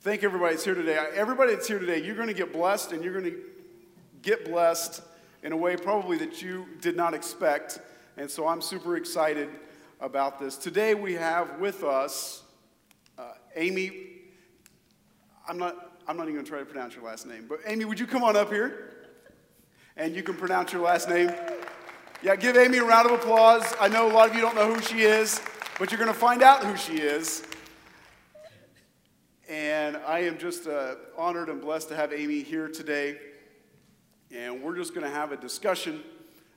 Thank everybody that's here today. Everybody that's here today, you're going to get blessed and you're going to get blessed in a way probably that you did not expect. And so I'm super excited about this. Today we have with us uh, Amy. I'm not, I'm not even going to try to pronounce your last name, but Amy, would you come on up here? And you can pronounce your last name. Yeah, give Amy a round of applause. I know a lot of you don't know who she is, but you're going to find out who she is. And I am just uh, honored and blessed to have Amy here today. And we're just going to have a discussion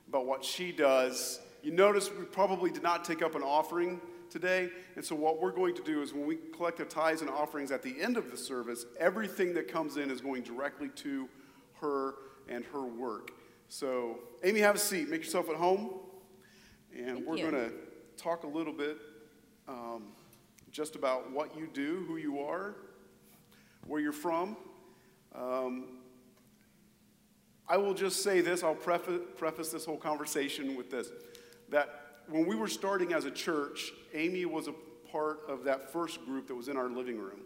about what she does. You notice we probably did not take up an offering today. And so, what we're going to do is when we collect the tithes and offerings at the end of the service, everything that comes in is going directly to her and her work. So, Amy, have a seat. Make yourself at home. And Thank we're going to talk a little bit um, just about what you do, who you are, where you're from. Um, I will just say this, I'll preface, preface this whole conversation with this that when we were starting as a church, Amy was a part of that first group that was in our living room.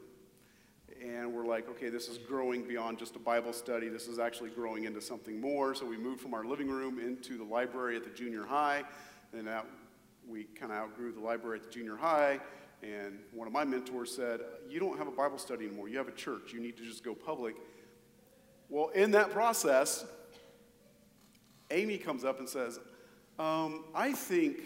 And we're like, okay, this is growing beyond just a Bible study. This is actually growing into something more. So we moved from our living room into the library at the junior high. And that, we kind of outgrew the library at the junior high. And one of my mentors said, You don't have a Bible study anymore. You have a church. You need to just go public. Well, in that process, Amy comes up and says, um, I think,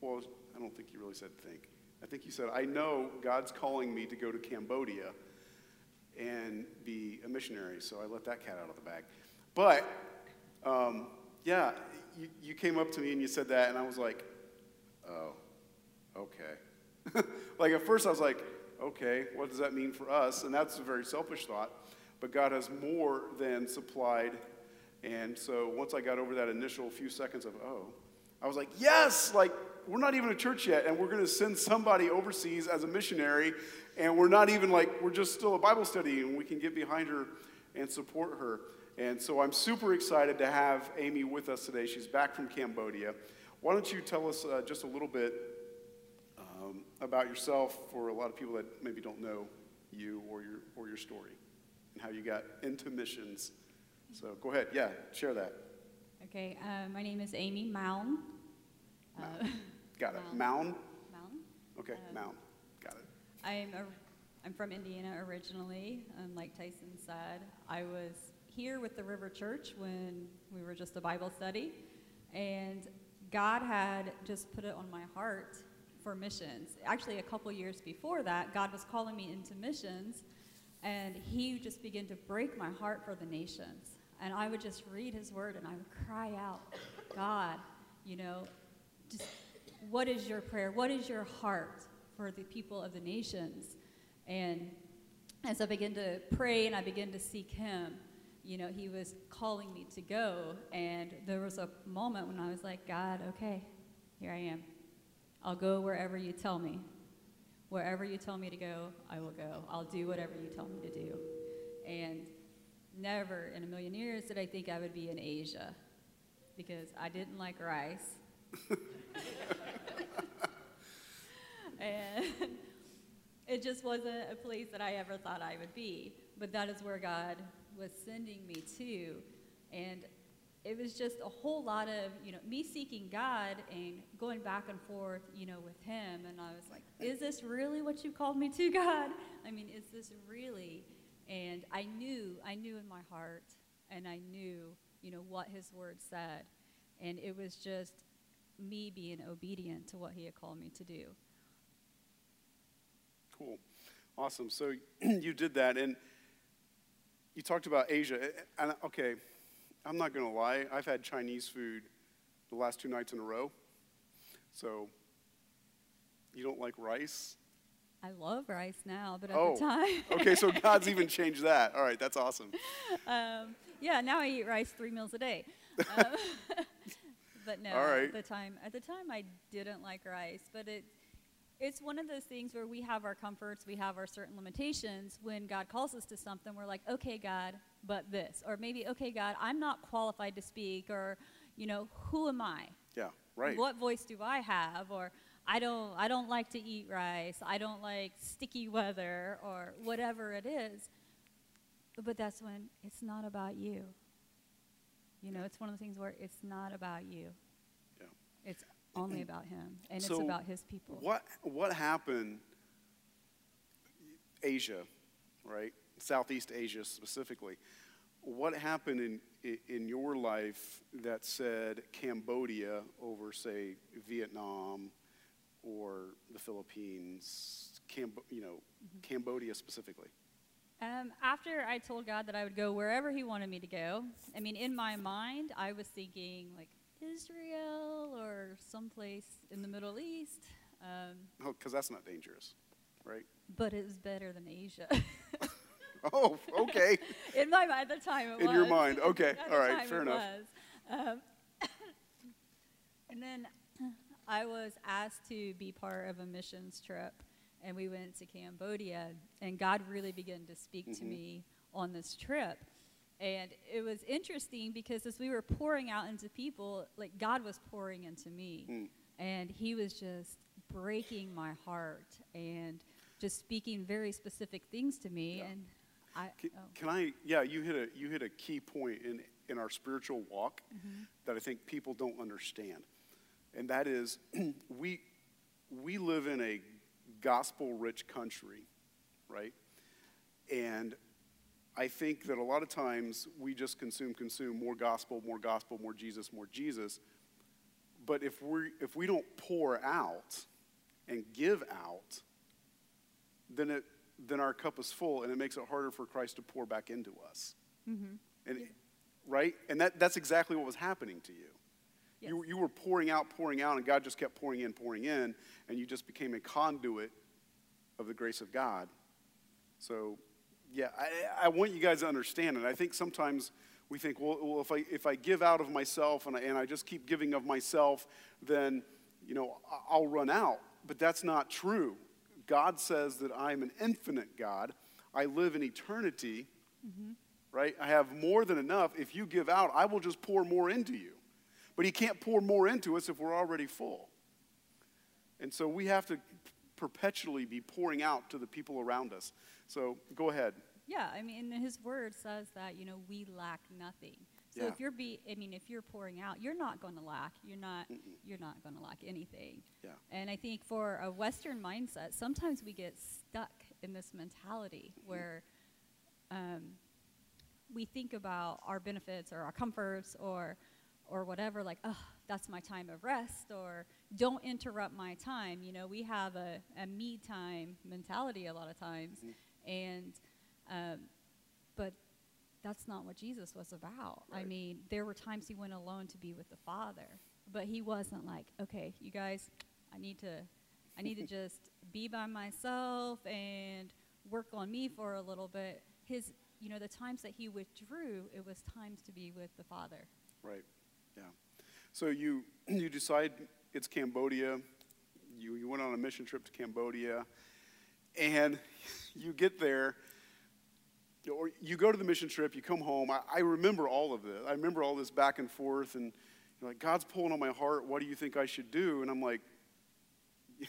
well, I don't think you really said think. I think you said, I know God's calling me to go to Cambodia and be a missionary. So I let that cat out of the bag. But, um, yeah, you, you came up to me and you said that, and I was like, oh, okay. like at first I was like, okay, what does that mean for us? And that's a very selfish thought. But God has more than supplied. And so once I got over that initial few seconds of, oh, I was like, yes, like we're not even a church yet, and we're going to send somebody overseas as a missionary, and we're not even like, we're just still a Bible study, and we can get behind her and support her. And so I'm super excited to have Amy with us today. She's back from Cambodia. Why don't you tell us uh, just a little bit about yourself for a lot of people that maybe don't know you or your, or your story and how you got into missions? So go ahead. Yeah, share that. Okay, uh, my name is Amy Malm. Uh, Got it. Mound. Mound? Okay, Um, Mound. Got it. I'm, a, I'm from Indiana originally, um, like Tyson said. I was here with the River Church when we were just a Bible study, and God had just put it on my heart for missions. Actually, a couple years before that, God was calling me into missions, and He just began to break my heart for the nations. And I would just read His Word, and I would cry out, God, you know, just what is your prayer? What is your heart for the people of the nations? And as I began to pray and I began to seek Him, you know, He was calling me to go. And there was a moment when I was like, God, okay, here I am. I'll go wherever you tell me. Wherever you tell me to go, I will go. I'll do whatever you tell me to do. And never in a million years did I think I would be in Asia because I didn't like rice. and it just wasn't a place that I ever thought I would be. But that is where God was sending me to. And it was just a whole lot of, you know, me seeking God and going back and forth, you know, with Him. And I was like, is this really what you called me to, God? I mean, is this really? And I knew, I knew in my heart, and I knew, you know, what His Word said. And it was just me being obedient to what He had called me to do. Cool. Awesome. So you did that, and you talked about Asia. And okay, I'm not going to lie. I've had Chinese food the last two nights in a row. So you don't like rice? I love rice now, but at Oh, the time, okay, so God's even changed that. All right, that's awesome. um, yeah, now I eat rice three meals a day. Um, but no, right. at the time, at the time I didn't like rice. But it, it's one of those things where we have our comforts, we have our certain limitations. When God calls us to something, we're like, okay, God, but this, or maybe, okay, God, I'm not qualified to speak, or you know, who am I? Yeah, right. What voice do I have? Or I don't, I don't like to eat rice. I don't like sticky weather or whatever it is. But that's when it's not about you. You know, it's one of the things where it's not about you. Yeah. It's only about him, and So it's about his people. What what happened? Asia, right? Southeast Asia specifically. What happened in in your life that said Cambodia over, say, Vietnam or the Philippines? Cambo- you know, Mm-hmm. Cambodia specifically. Um, after I told God that I would go wherever He wanted me to go, I mean, in my mind, I was thinking like Israel or someplace in the Middle East. Um, Oh, because that's not dangerous, right? but it was better than Asia. Oh, okay. in my mind, at the time it In was. your mind, okay, all right, fair enough. Um, and then I was asked to be part of a missions trip, and we went to Cambodia, and God really began to speak to Mhm. me on this trip. And it was interesting because as we were pouring out into people, like God was pouring into me. Mm. And He was just breaking my heart and just speaking very specific things to me. Yeah. And I, Can, oh. can I? Yeah, you hit a you hit a key point in in our spiritual walk mm-hmm. that I think people don't understand, and that is we we live in a gospel-rich country, right? And I think that a lot of times we just consume, consume more gospel, more gospel, more Jesus, more Jesus. But if we if we don't pour out and give out, then it then our cup is full, and it makes it harder for Christ to pour back into us. Mm-hmm. And right, and that that's exactly what was happening to you. You Yes. you were pouring out, pouring out, and God just kept pouring in, pouring in, and you just became a conduit of the grace of God. So, yeah, I, I want you guys to understand it. I think sometimes we think, well, well if, I, if I give out of myself and I, and I just keep giving of myself, then, you know, I'll run out. But that's not true. God says that I'm an infinite God. I live in eternity, mm-hmm. right? I have more than enough. If you give out, I will just pour more into you. But He can't pour more into us if we're already full. And so we have to perpetually be pouring out to the people around us. So go ahead. Yeah, I mean, his word says that you know we lack nothing. So Yeah. if you're be, I mean, if you're pouring out, you're not going to lack. You're not. You're not going to lack anything. Yeah. And I think for a Western mindset, sometimes we get stuck in this mentality Mm-hmm. where um, we think about our benefits or our comforts or or whatever like oh that's my time of rest or don't interrupt my time you know we have a, a me time mentality a lot of times and um, that's not what jesus was about i mean there were times he went alone to be with the father but he wasn't like okay you guys i need to i need to just be by myself and work on me for a little bit his you know the times that he withdrew it was times to be with the father Right. Yeah. So you you decide it's Cambodia. You you went on a mission trip to Cambodia, and you get there. Or you go to the mission trip. You come home. I, I remember all of this. I remember all this back and forth, and you're like, God's pulling on my heart. What do you think I should do? And I'm like.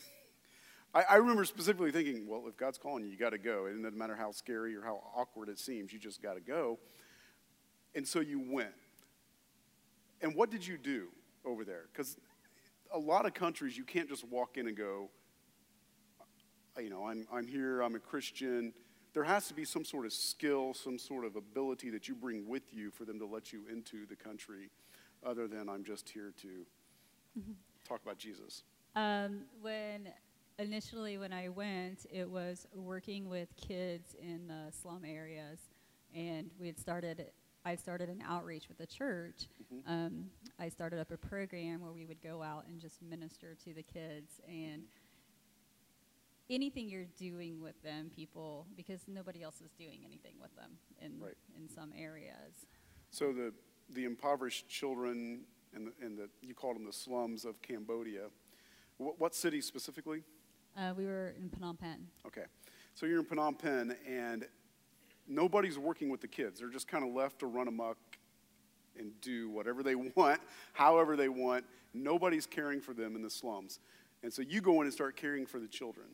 I, I remember specifically thinking, well, if God's calling you, you got to go. It doesn't matter how scary or how awkward it seems, you just got to go. And so you went. And what did you do over there? Because a lot of countries, you can't just walk in and go, you know, I'm, I'm here, I'm a Christian. There has to be some sort of skill, some sort of ability that you bring with you for them to let you into the country, other than I'm just here to talk about Jesus. Um, when initially when I went, it was working with kids in the slum areas, and we had started. I started an outreach with the church. Um, I started up a program where we would go out and just minister to the kids and anything you're doing with them, people, because nobody else is doing anything with them in Right. in some areas. So the, the impoverished children and the, and the, you called them the slums of Cambodia. What, what city specifically? Uh, we were in Phnom Penh. Okay. So you're in Phnom Penh, and nobody's working with the kids. They're just kind of left to run amok and do whatever they want, however they want. Nobody's caring for them in the slums. And so you go in and start caring for the children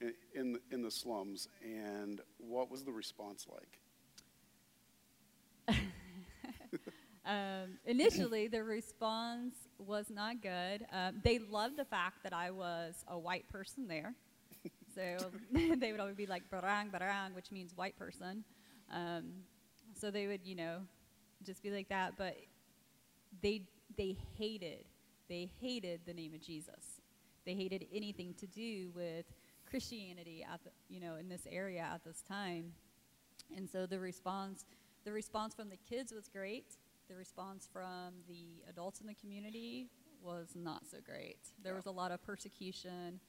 in, in, the, in the slums. And what was the response like? Um, initially, the response was not good. Um, they loved the fact that I was a white person there. So they would always be like, barang, barang, which means white person. Um, so they would, you know, just be like that. But they, they hated, they hated the name of Jesus. They hated anything to do with Christianity at the, you know, in this area at this time. And so the response, the response from the kids was great the response from the adults in the community was not so great. There was a lot of persecution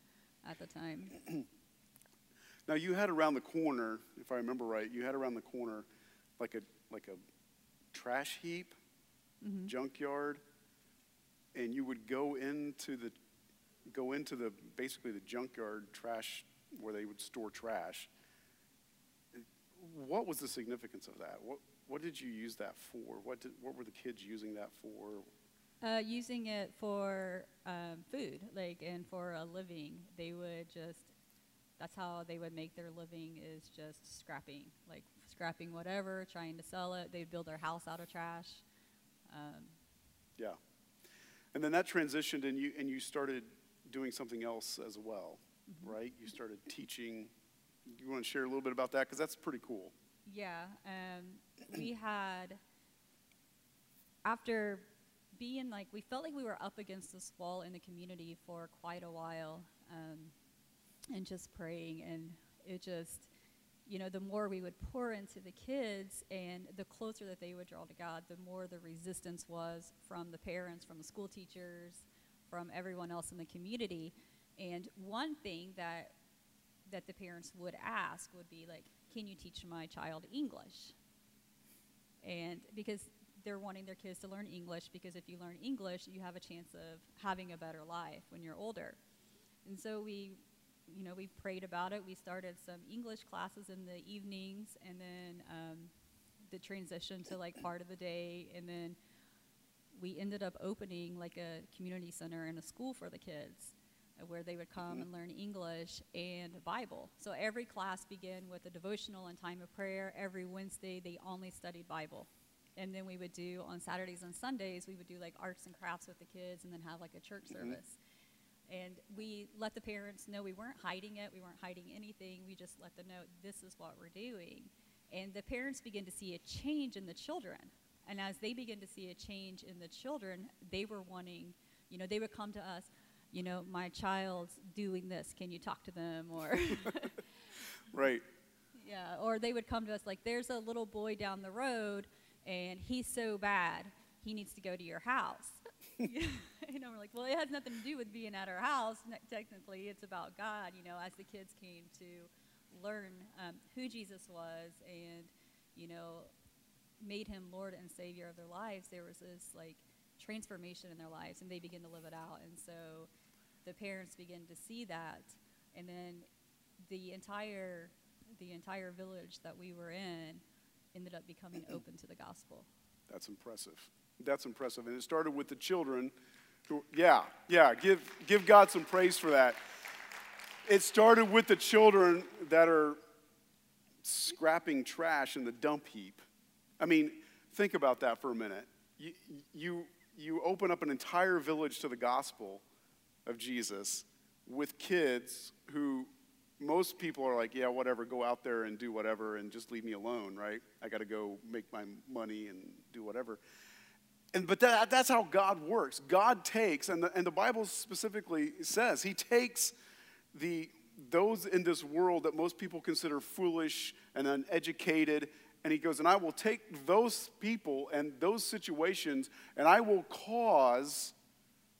at the time. now you had around the corner, if I remember right, you had around the corner like a like a trash heap, mm-hmm. junkyard, and you would go into the go into the basically the junkyard trash where they would store trash. What was the significance of that? What what did you use that for? What, did, what were the kids using that for? Uh, using it for um, food, like, and for a living. They would just, that's how they would make their living is just scrapping, like scrapping whatever, trying to sell it. They'd build their house out of trash. Um, yeah. And then that transitioned and you, and you started doing something else as well, mm-hmm. right? You started teaching. You want to share a little bit about that? Because that's pretty cool. Yeah. Um, we had, after being like, we felt like we were up against this wall in the community for quite a while um, and just praying. And it just, you know, the more we would pour into the kids and the closer that they would draw to God, the more the resistance was from the parents, from the school teachers, from everyone else in the community. And one thing that that the parents would ask would be like, "Can you teach my child English?" and because they're wanting their kids to learn English because if you learn English, you have a chance of having a better life when you're older. And so we, you know, we prayed about it. We started some English classes in the evenings, and then um, the transition to like part of the day, and then we ended up opening like a community center and a school for the kids uh, where they would come mm-hmm. and learn English and Bible. So every class began with a devotional and time of prayer. Every Wednesday, they only studied Bible. And then we would do on Saturdays and Sundays, we would do like arts and crafts with the kids and then have like a church mm-hmm. service. And we let the parents know we weren't hiding it, we weren't hiding anything. We just let them know this is what we're doing. And the parents begin to see a change in the children. And as they begin to see a change in the children, they were wanting, you know, they would come to us, you know, my child's doing this. Can you talk to them? Or right. Yeah. Or they would come to us like, there's a little boy down the road, and he's so bad, he needs to go to your house. you know, we're like, well, it has nothing to do with being at our house. Technically, it's about God. You know, as the kids came to learn um, who Jesus was and, you know, made him Lord and Savior of their lives, there was this like transformation in their lives and they begin to live it out. And so the parents begin to see that. And then the entire, the entire village that we were in ended up becoming open to the gospel. That's impressive. That's impressive. And it started with the children who, yeah, yeah, give, give God some praise for that. It started with the children that are scrapping trash in the dump heap. I mean, think about that for a minute. You, you, you open up an entire village to the gospel of Jesus with kids who most people are like, yeah, whatever, go out there and do whatever and just leave me alone, right? I got to go make my money and do whatever. And, but that, that's how God works. God takes, and the, and the Bible specifically says, He takes the, those in this world that most people consider foolish and uneducated and he goes, And I will take those people and those situations, and I will cause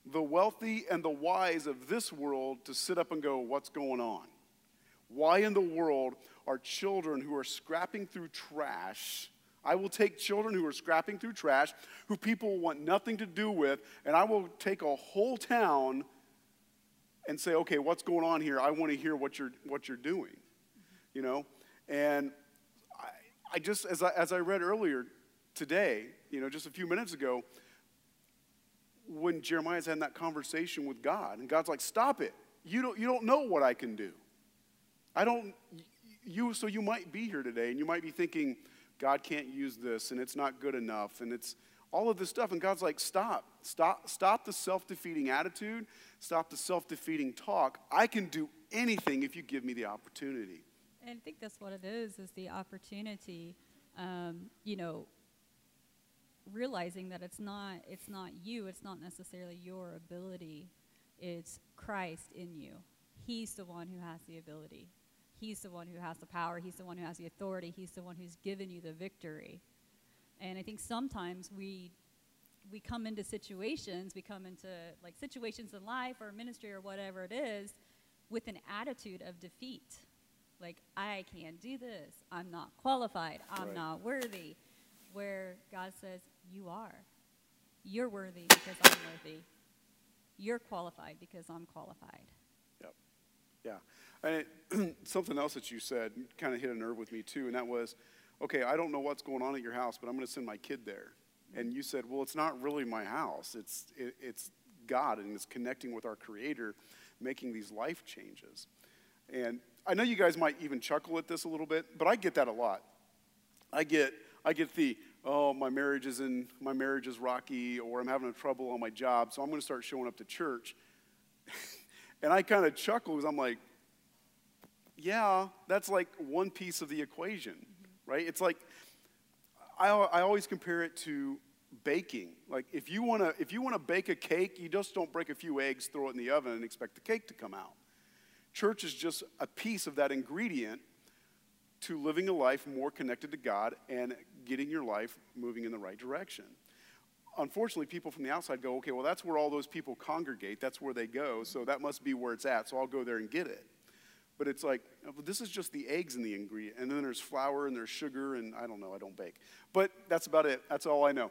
the wealthy and the wise of this world to sit up and go, What's going on? Why in the world are children who are scrapping through trash? I will take children who are scrapping through trash, who people want nothing to do with, and I will take a whole town and say, okay, what's going on here? I want to hear what you're, what you're doing, you know? And I just, as I, as I read earlier today, you know, just a few minutes ago, when Jeremiah's having that conversation with God, and God's like, "Stop it! You don't, you don't know what I can do. I don't. You so you might be here today, and you might be thinking, God can't use this, and it's not good enough, and it's all of this stuff. And God's like, stop, stop, stop the self-defeating attitude, stop the self-defeating talk. I can do anything if you give me the opportunity. I think that's what it is, is the opportunity, um, you know, realizing that it's not, it's not you, it's not necessarily your ability, it's Christ in you. He's the one who has the ability. He's the one who has the power. He's the one who has the authority. He's the one who's given you the victory. And I think sometimes we we come into situations, we come into like situations in life or ministry or whatever it is with an attitude of defeat. Like I can't do this. I'm not qualified. I'm right. not worthy. Where God says, "You are. You're worthy because I'm worthy. You're qualified because I'm qualified." Yep. Yeah. And it, something else that you said kind of hit a nerve with me too, and that was okay, I don't know what's going on at your house, but I'm going to send my kid there. Mm-hmm. And you said, well, it's not really my house. It's, it, it's God, and it's connecting with our Creator, making these life changes. And I know you guys might even chuckle at this a little bit, but I get that a lot. I get, I get the, oh, my marriage is in, my marriage is rocky, or I'm having trouble on my job, so I'm going to start showing up to church. and I kind of chuckle because I'm like, yeah, that's like one piece of the equation right? It's like, I, I always compare it to baking. Like if you want to if you want to bake a cake, you just don't break a few eggs, throw it in the oven, and expect the cake to come out. Church is just a piece of that ingredient to living a life more connected to God and getting your life moving in the right direction. Unfortunately, people from the outside go, okay, well, that's where all those people congregate. That's where they go. So that must be where it's at. So I'll go there and get it. But it's like, oh, this is just the eggs and the ingredient. And then there's flour and there's sugar, and I don't know, I don't bake. But that's about it. That's all I know.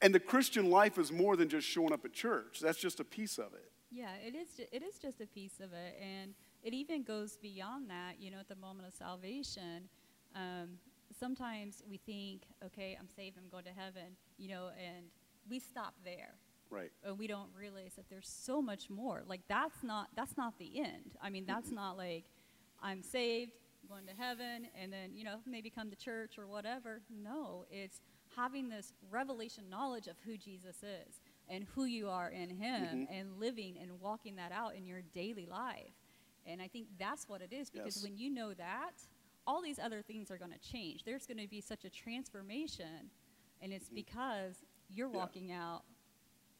And the Christian life is more than just showing up at church, that's just a piece of it. Yeah, it is, ju- it is just a piece of it. And it even goes beyond that, you know, at the moment of salvation. Um, sometimes we think, okay, I'm saved, I'm going to heaven, you know, and we stop there. Right. And we don't realize that there's so much more. Like that's not that's not the end. I mean, that's not like I'm saved, going to heaven, and then you know maybe come to church or whatever. No, it's having this revelation knowledge of who Jesus is and who you are in Him, mm-hmm. and living and walking that out in your daily life. And I think that's what it is because yes. when you know that, all these other things are going to change. There's going to be such a transformation, and it's mm-hmm. because you're yeah. walking out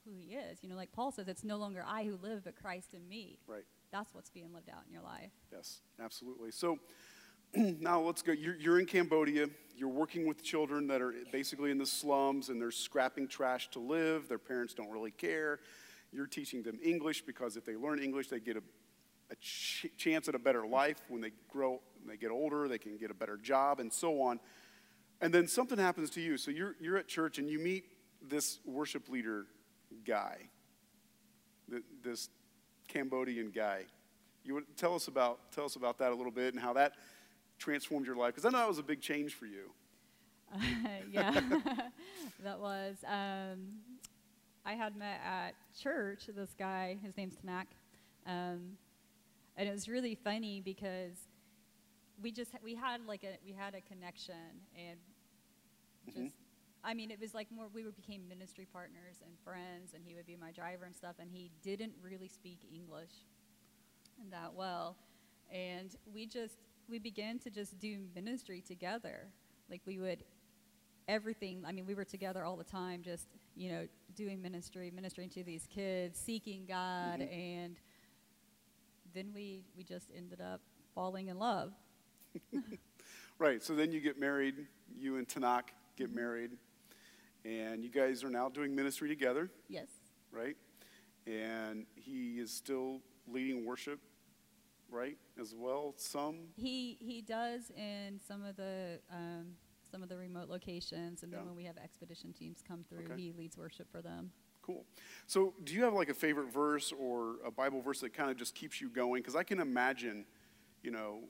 who he is. You know, like Paul says, it's no longer I who live, but Christ in me. Right. That's what's being lived out in your life. Yes, absolutely. So now let's go. You're, you're in Cambodia. You're working with children that are basically in the slums and they're scrapping trash to live. Their parents don't really care. You're teaching them English because if they learn English, they get a, a ch- chance at a better life. When they grow, when they get older, they can get a better job and so on. And then something happens to you. So you're, you're at church and you meet this worship leader guy, this Cambodian guy. You would tell us about tell us about that a little bit and how that transformed your life because I know that was a big change for you. Uh, yeah, that was. Um, I had met at church this guy. His name's Tanak, um, and it was really funny because we just we had like a we had a connection and mm-hmm. just I mean, it was like more, we became ministry partners and friends, and he would be my driver and stuff, and he didn't really speak English that well. And we just, we began to just do ministry together. Like we would, everything, I mean, we were together all the time, just, you know, doing ministry, ministering to these kids, seeking God, mm-hmm. and then we, we just ended up falling in love. right, so then you get married, you and Tanak get mm-hmm. married and you guys are now doing ministry together. Yes. Right? And he is still leading worship, right? As well, some. He he does in some of the um, some of the remote locations, and yeah. then when we have expedition teams come through, okay. he leads worship for them. Cool. So, do you have like a favorite verse or a Bible verse that kind of just keeps you going? Because I can imagine, you know,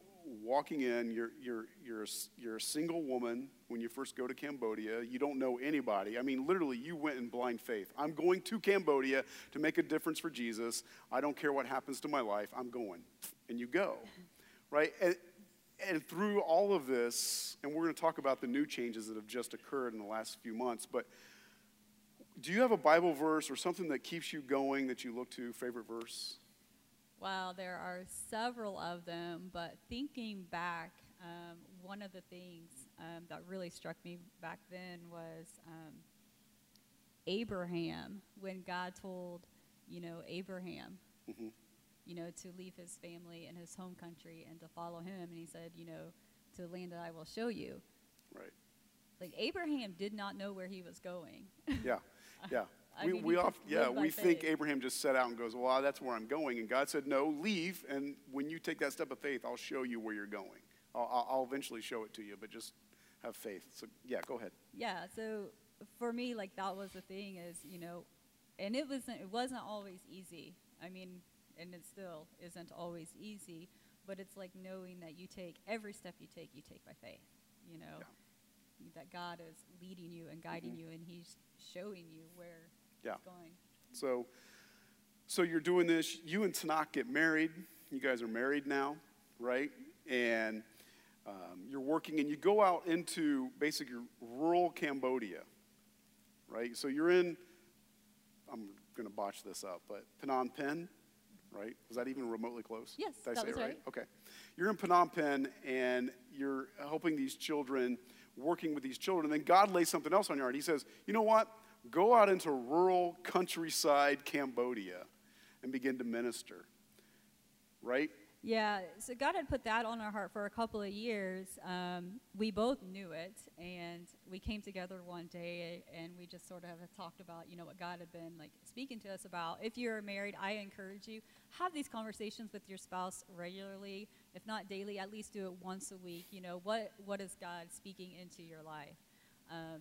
walking in, you're, you're, you're, you're a single woman when you first go to Cambodia. You don't know anybody. I mean, literally, you went in blind faith. I'm going to Cambodia to make a difference for Jesus. I don't care what happens to my life. I'm going. And you go, right? And, and through all of this, and we're going to talk about the new changes that have just occurred in the last few months, but do you have a Bible verse or something that keeps you going that you look to, favorite verse? Well, there are several of them, but thinking back, um, one of the things um, that really struck me back then was um, Abraham, when God told, you know, Abraham, mm-hmm. You know, to leave his family and his home country and to follow him, and he said, you know, to the land that I will show you. Right. Like Abraham did not know where he was going. Yeah, yeah. We, mean, we often, yeah, we faith. think Abraham just set out and goes, well, that's where I'm going. And God said, no, leave. And when you take that step of faith, I'll show you where you're going. I'll, I'll eventually show it to you, but just have faith. So, yeah, go ahead. Yeah, so for me, like, that was the thing is, you know, and it wasn't, it wasn't always easy. I mean, and it still isn't always easy, but it's like knowing that you take every step you take, you take by faith, you know. Yeah. That God is leading you and guiding mm-hmm. you, and He's showing you where yeah. So, so you're doing this. You and Tanak get married. You guys are married now, right? And um, you're working, and you go out into basically rural Cambodia, right? So you're in. I'm going to botch this up, but Phnom Penh, right? Was that even remotely close? Yes, Did I that say was it right? right? Okay. You're in Phnom Penh, and you're helping these children, working with these children. And then God lays something else on your heart. He says, "You know what? go out into rural countryside Cambodia and begin to minister. Right? Yeah, so God had put that on our heart for a couple of years. Um, we both knew it, and we came together one day, and we just sort of talked about, you know, what God had been like speaking to us about. If you're married, I encourage you have these conversations with your spouse regularly, if not daily, at least do it once a week. You know, what what is God speaking into your life? Um,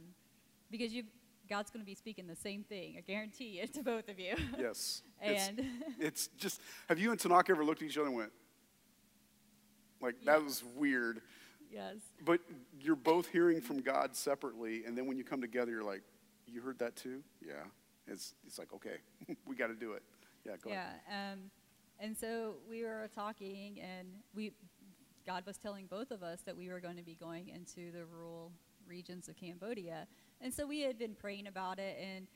because you've God's going to be speaking the same thing. I guarantee it to both of you. Yes. and it's, it's, just, have you and Tanaka ever looked at each other and went, like, that was weird? Yes. But you're both hearing from God separately, and then when you come together, you're like, you heard that too? Yeah. It's, it's like, okay, we got to do it. Yeah, go yeah, ahead. Yeah. Um, and so we were talking, and we, God was telling both of us that we were going to be going into the rural regions of Cambodia. And so we had been praying about it, and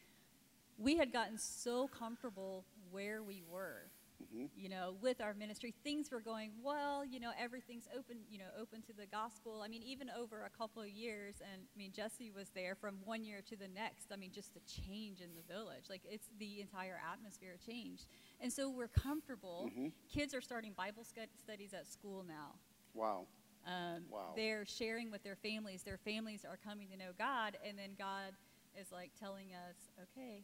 we had gotten so comfortable where we were. Mm-hmm. You know, with our ministry, things were going well. You know, everything's open. You know, open to the gospel. I mean, even over a couple of years, and I mean, Jesse was there from one year to the next. I mean, just the change in the village, like it's the entire atmosphere changed, and so we're comfortable. Mm-hmm. Kids are starting Bible studies at school now. Wow. Um, wow. They're sharing with their families. Their families are coming to know God, and then God is like telling us, okay,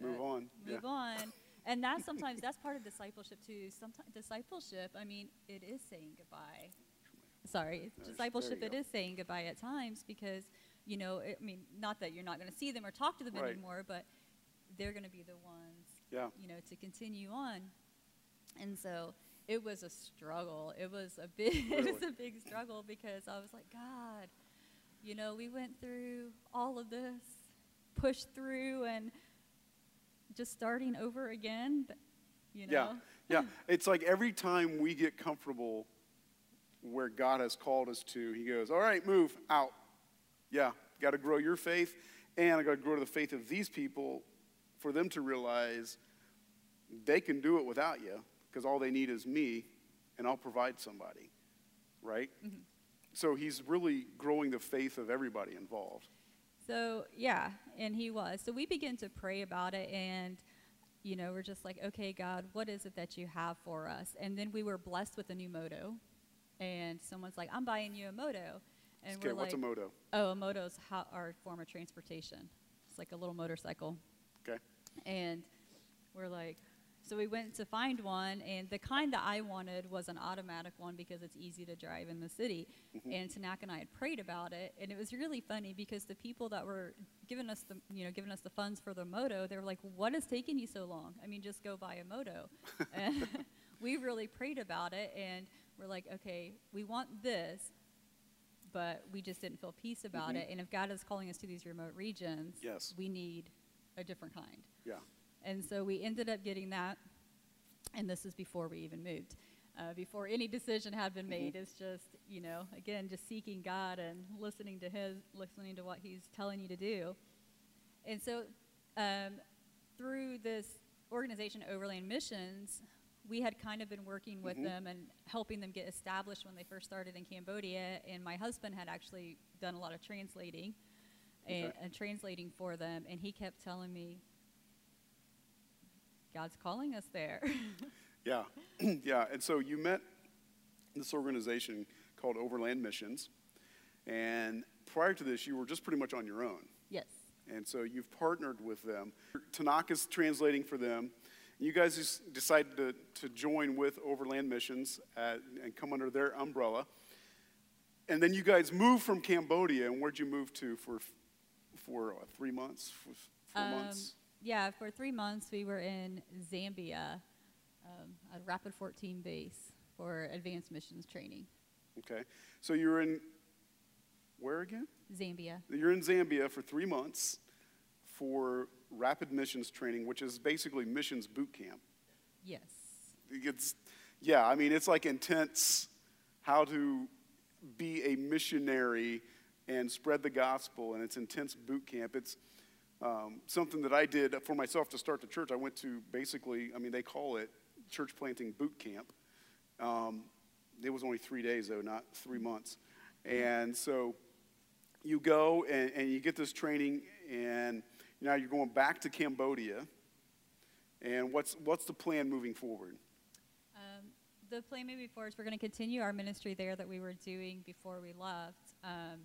move uh, on. Move yeah. on. And that's sometimes that's part of discipleship too. Sometimes discipleship, I mean, it is saying goodbye. Sorry, There's, discipleship. It is saying goodbye at times because you know, it, I mean, not that you're not going to see them or talk to them right. anymore, but they're going to be the ones, yeah. you know, to continue on. And so it was a struggle. It was a big really? it was a big struggle because I was like, God, you know, we went through all of this, pushed through and just starting over again, you know. Yeah. Yeah. it's like every time we get comfortable where God has called us to, he goes, "All right, move out." Yeah, got to grow your faith and I got to grow to the faith of these people for them to realize they can do it without you because all they need is me, and I'll provide somebody, right? Mm-hmm. So he's really growing the faith of everybody involved. So, yeah, and he was. So we begin to pray about it, and, you know, we're just like, okay, God, what is it that you have for us? And then we were blessed with a new moto, and someone's like, I'm buying you a moto. And okay, we're what's like, a moto? Oh, a moto's how, our form of transportation. It's like a little motorcycle. Okay. And we're like, so we went to find one, and the kind that I wanted was an automatic one because it's easy to drive in the city. Mm-hmm. And Tanak and I had prayed about it, and it was really funny because the people that were giving us the you know giving us the funds for the moto, they were like, "What is taking you so long? I mean, just go buy a moto." and we really prayed about it, and we're like, okay, we want this, but we just didn't feel peace about Mhm. it. And if God is calling us to these remote regions, Yes. we need a different kind. Yeah. And so we ended up getting that, and this is before we even moved. Uh, before any decision had been made, it's just you know, again, just seeking God and listening to His, listening to what He's telling you to do. And so, um, through this organization, Overland Missions, we had kind of been working with Mhm. them and helping them get established when they first started in Cambodia. And my husband had actually done a lot of translating and, and translating for them, and he kept telling me, God's calling us there. Yeah, yeah. And so you met this organization called Overland Missions, and prior to this, you were just pretty much on your own. yes. And so you've partnered with them. Tanaka's translating for them. You guys just decided to, to join with Overland Missions at, and come under their umbrella. And then you guys moved from Cambodia, and where'd you move to for, for what, three months? For four Um, months? Yeah, for three months we were in Zambia, um, at Rapid 14 base for advanced missions training. Okay. So you're in, where again? Zambia. You're in Zambia for three months for rapid missions training, which is basically missions boot camp. Yes. It's, yeah, I mean, it's like intense how to be a missionary and spread the gospel, and it's intense boot camp. It's um, something that I did for myself to start the church. I went to basically, I mean, they call it church planting boot camp. Um, it was only three days, though, not three months. And so you go and, and you get this training, and now you're going back to Cambodia. And what's, what's the plan moving forward? Um, the plan moving forward is we're going to continue our ministry there that we were doing before we left. Um,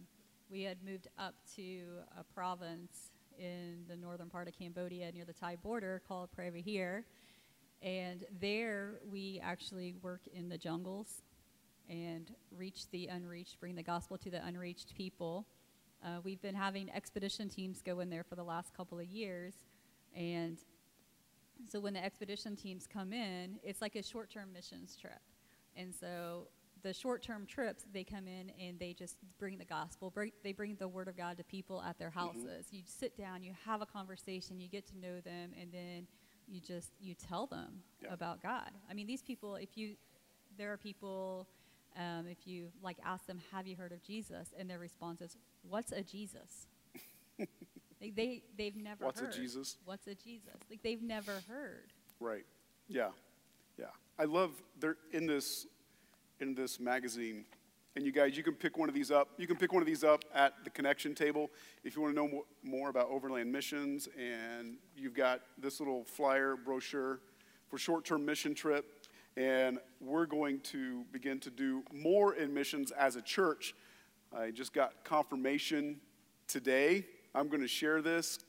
we had moved up to a province in the northern part of Cambodia near the Thai border called Preah Vihear. And there we actually work in the jungles and reach the unreached, bring the gospel to the unreached people. Uh, we've been having expedition teams go in there for the last couple of years. And so when the expedition teams come in, it's like a short-term missions trip. And so the short-term trips, they come in and they just bring the gospel. Bring, they bring the word of God to people at their houses. You sit down, you have a conversation, you get to know them, and then you just you tell them Yeah. about God. I mean, these people, if you, there are people, um, if you like ask them, "Have you heard of Jesus?" and their response is, "What's a Jesus?" they, they they've never heard What's a. Jesus? What's a Jesus? Like they've never heard. Right. Yeah. Yeah. I love there in this in this magazine. And you guys, you can pick one of these up. You can pick one of these up at the connection table if you want to know more, about Overland Missions. And you've got this little flyer brochure for short-term mission trip. And we're going to begin to do more in missions as a church. I just got confirmation today. I'm going to share this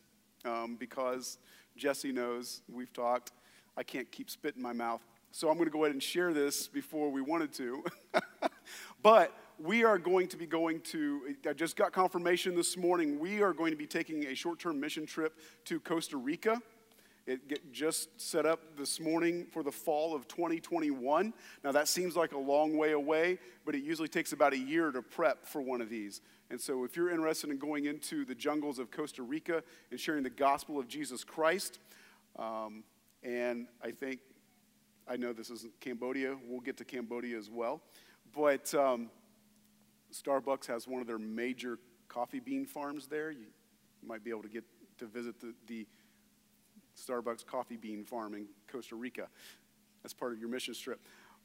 um, because Jesse knows we've talked. I can't keep spit in my mouth. So I'm going to go ahead and share this before we wanted to. but we are going to be going to, I just got confirmation this morning, we are going to be taking a short term mission trip to Costa Rica. It just set up this morning for the fall of 2021. Now, that seems like a long way away, but it usually takes about a year to prep for one of these. And so, if you're interested in going into the jungles of Costa Rica and sharing the gospel of Jesus Christ, um, and I think, I know this isn't Cambodia, we'll get to Cambodia as well, but um, Starbucks has one of their major coffee bean farms there. You might be able to get to visit the, the Starbucks coffee bean farm in Costa Rica as part of your mission trip.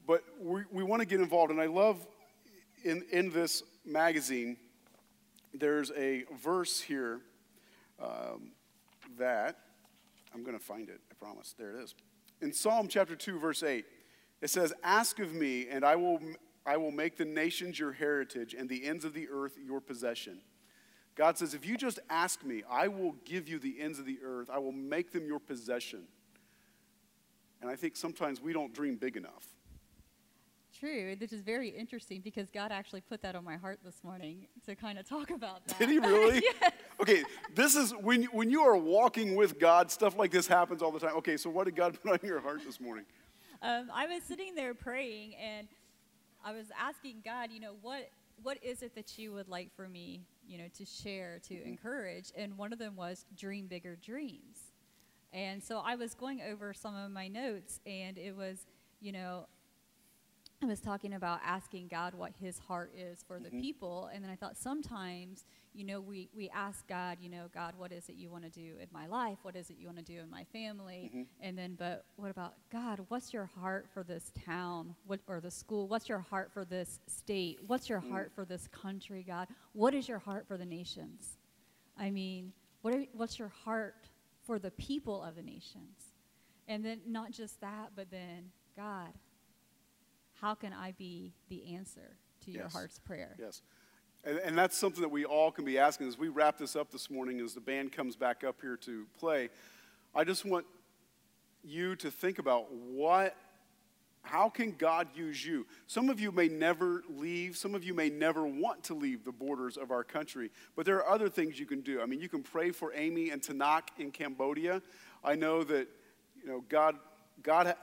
But we, we want to get involved, and I love in, in this magazine, there's a verse here um, that I'm going to find it, I promise. There it is. In Psalm chapter 2, verse 8, it says, Ask of me, and I will, I will make the nations your heritage and the ends of the earth your possession. God says, If you just ask me, I will give you the ends of the earth, I will make them your possession. And I think sometimes we don't dream big enough. True, which is very interesting because God actually put that on my heart this morning to kind of talk about that. Did he really? yes. Okay, this is when, when you are walking with God, stuff like this happens all the time. Okay, so what did God put on your heart this morning? Um, I was sitting there praying, and I was asking God, you know, what what is it that you would like for me, you know, to share, to Mm-hmm. encourage? And one of them was dream bigger dreams. And so I was going over some of my notes, and it was, you know, I was talking about asking God what his heart is for the Mhm. people. And then I thought sometimes, you know, we, we ask God, you know, God, what is it you want to do in my life? What is it you want to do in my family? Mhm. And then, but what about God? What's your heart for this town what, or the school? What's your heart for this state? What's your Mm. heart for this country, God? What is your heart for the nations? I mean, what are, what's your heart for the people of the nations? And then not just that, but then, God, how can I be the answer to your Yes. heart's prayer? Yes. And, and that's something that we all can be asking as we wrap this up this morning, as the band comes back up here to play. I just want you to think about what, how can God use you? Some of you may never leave, some of you may never want to leave the borders of our country, but there are other things you can do. I mean, you can pray for Amy and Tanak in Cambodia. I know that, you know, God, God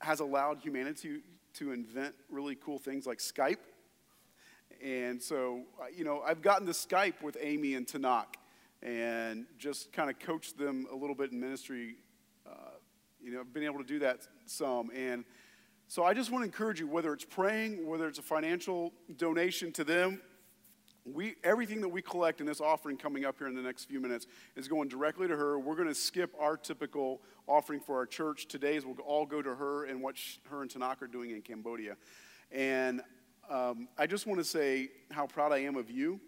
has allowed humanity to invent really cool things like Skype. And so, uh, you know, I've gotten to Skype with Amy and Tanak and just kind of coached them a little bit in ministry. Uh, you know, I've been able to do that some. And so I just want to encourage you, whether it's praying, whether it's a financial donation to them, we, everything that we collect in this offering coming up here in the next few minutes is going directly to her. We're going to skip our typical offering for our church. Today's will all go to her and what sh- her and Tanak are doing in Cambodia. And um, I just want to say how proud I am of you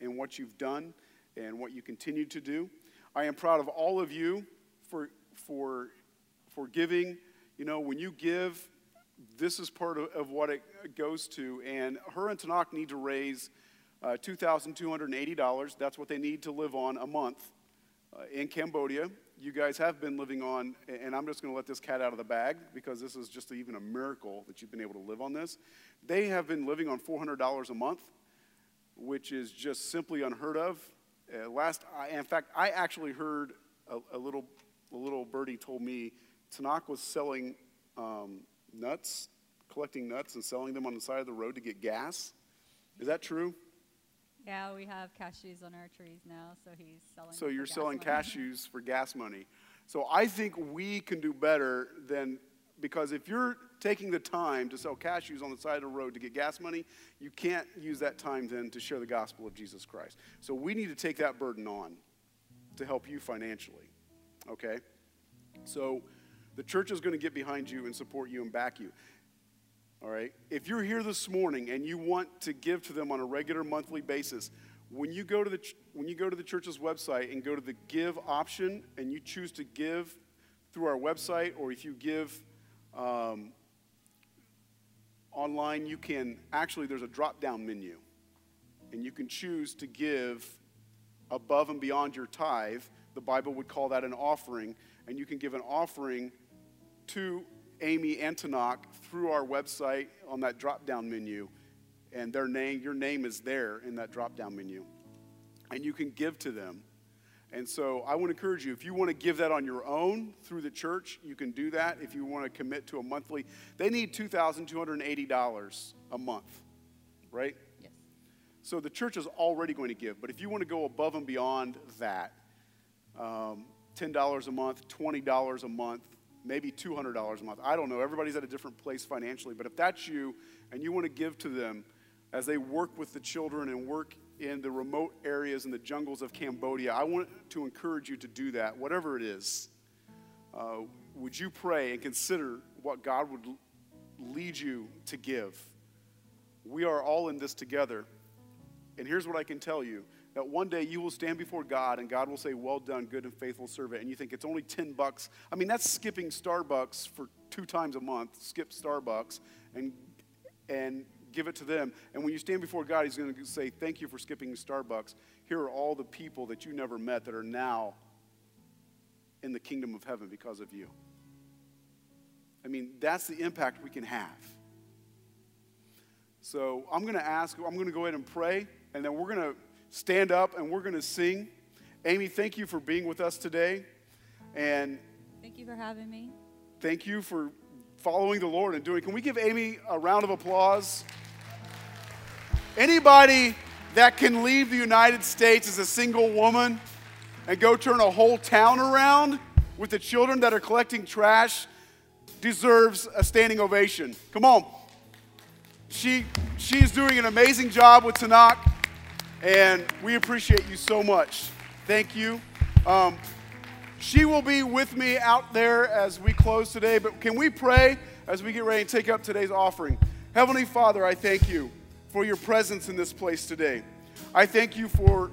and what you've done and what you continue to do. I am proud of all of you for, for, for giving. You know, when you give, this is part of, of what it goes to. And her and Tanak need to raise uh, $2,280. That's what they need to live on a month uh, in Cambodia. You guys have been living on, and I'm just going to let this cat out of the bag because this is just even a miracle that you've been able to live on this. They have been living on $400 a month, which is just simply unheard of. Uh, last, I, in fact, I actually heard a, a little, a little birdie told me Tanak was selling um, nuts, collecting nuts and selling them on the side of the road to get gas. Is that true? Yeah, we have cashews on our trees now, so he's selling. So you're selling money. cashews for gas money. So I think we can do better than because if you're taking the time to sell cashews on the side of the road to get gas money, you can't use that time then to share the gospel of Jesus Christ. So we need to take that burden on to help you financially. Okay? So the church is going to get behind you and support you and back you. All right? If you're here this morning and you want to give to them on a regular monthly basis, when you go to the when you go to the church's website and go to the give option and you choose to give through our website or if you give um, online, you can actually there's a drop down menu and you can choose to give above and beyond your tithe. The Bible would call that an offering, and you can give an offering to Amy and Tanak through our website on that drop down menu. And their name, your name is there in that drop down menu. And you can give to them. And so I want to encourage you if you want to give that on your own through the church, you can do that. If you want to commit to a monthly, they need $2,280 a month, right? Yes. So the church is already going to give. But if you want to go above and beyond that, um, $10 a month, $20 a month, maybe $200 a month. I don't know. Everybody's at a different place financially. But if that's you and you want to give to them as they work with the children and work in the remote areas in the jungles of Cambodia, I want to encourage you to do that, whatever it is. Uh, would you pray and consider what God would lead you to give? We are all in this together. And here's what I can tell you that one day you will stand before God and God will say, Well done, good and faithful servant. And you think it's only 10 bucks. I mean, that's skipping Starbucks for two times a month. Skip Starbucks and, and give it to them. And when you stand before God, He's going to say, Thank you for skipping Starbucks. Here are all the people that you never met that are now in the kingdom of heaven because of you. I mean, that's the impact we can have. So I'm going to ask, I'm going to go ahead and pray, and then we're going to stand up and we're going to sing. Amy, thank you for being with us today. And Thank you for having me. thank you for, following the Lord and doing. Can we give Amy a round of applause? Anybody that can leave the United States as a single woman and go turn a whole town around with the children that are collecting trash deserves a standing ovation. Come on. She, she's doing an amazing job with Tanak, and we appreciate you so much. Thank you. Um, she will be with me out there as we close today, but can we pray as we get ready to take up today's offering? Heavenly Father, I thank you for your presence in this place today. I thank you for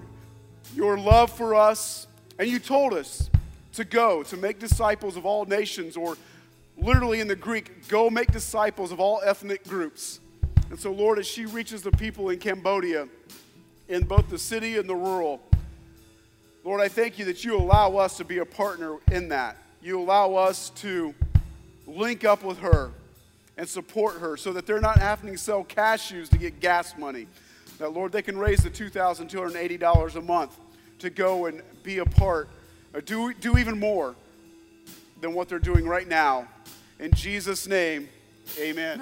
your love for us, and you told us to go, to make disciples of all nations, or literally in the Greek, go make disciples of all ethnic groups. And so, Lord, as she reaches the people in Cambodia, in both the city and the rural, Lord, I thank you that you allow us to be a partner in that. You allow us to link up with her and support her so that they're not having to sell cashews to get gas money. That, Lord, they can raise the $2,280 a month to go and be a part, or do, do even more than what they're doing right now. In Jesus' name, amen.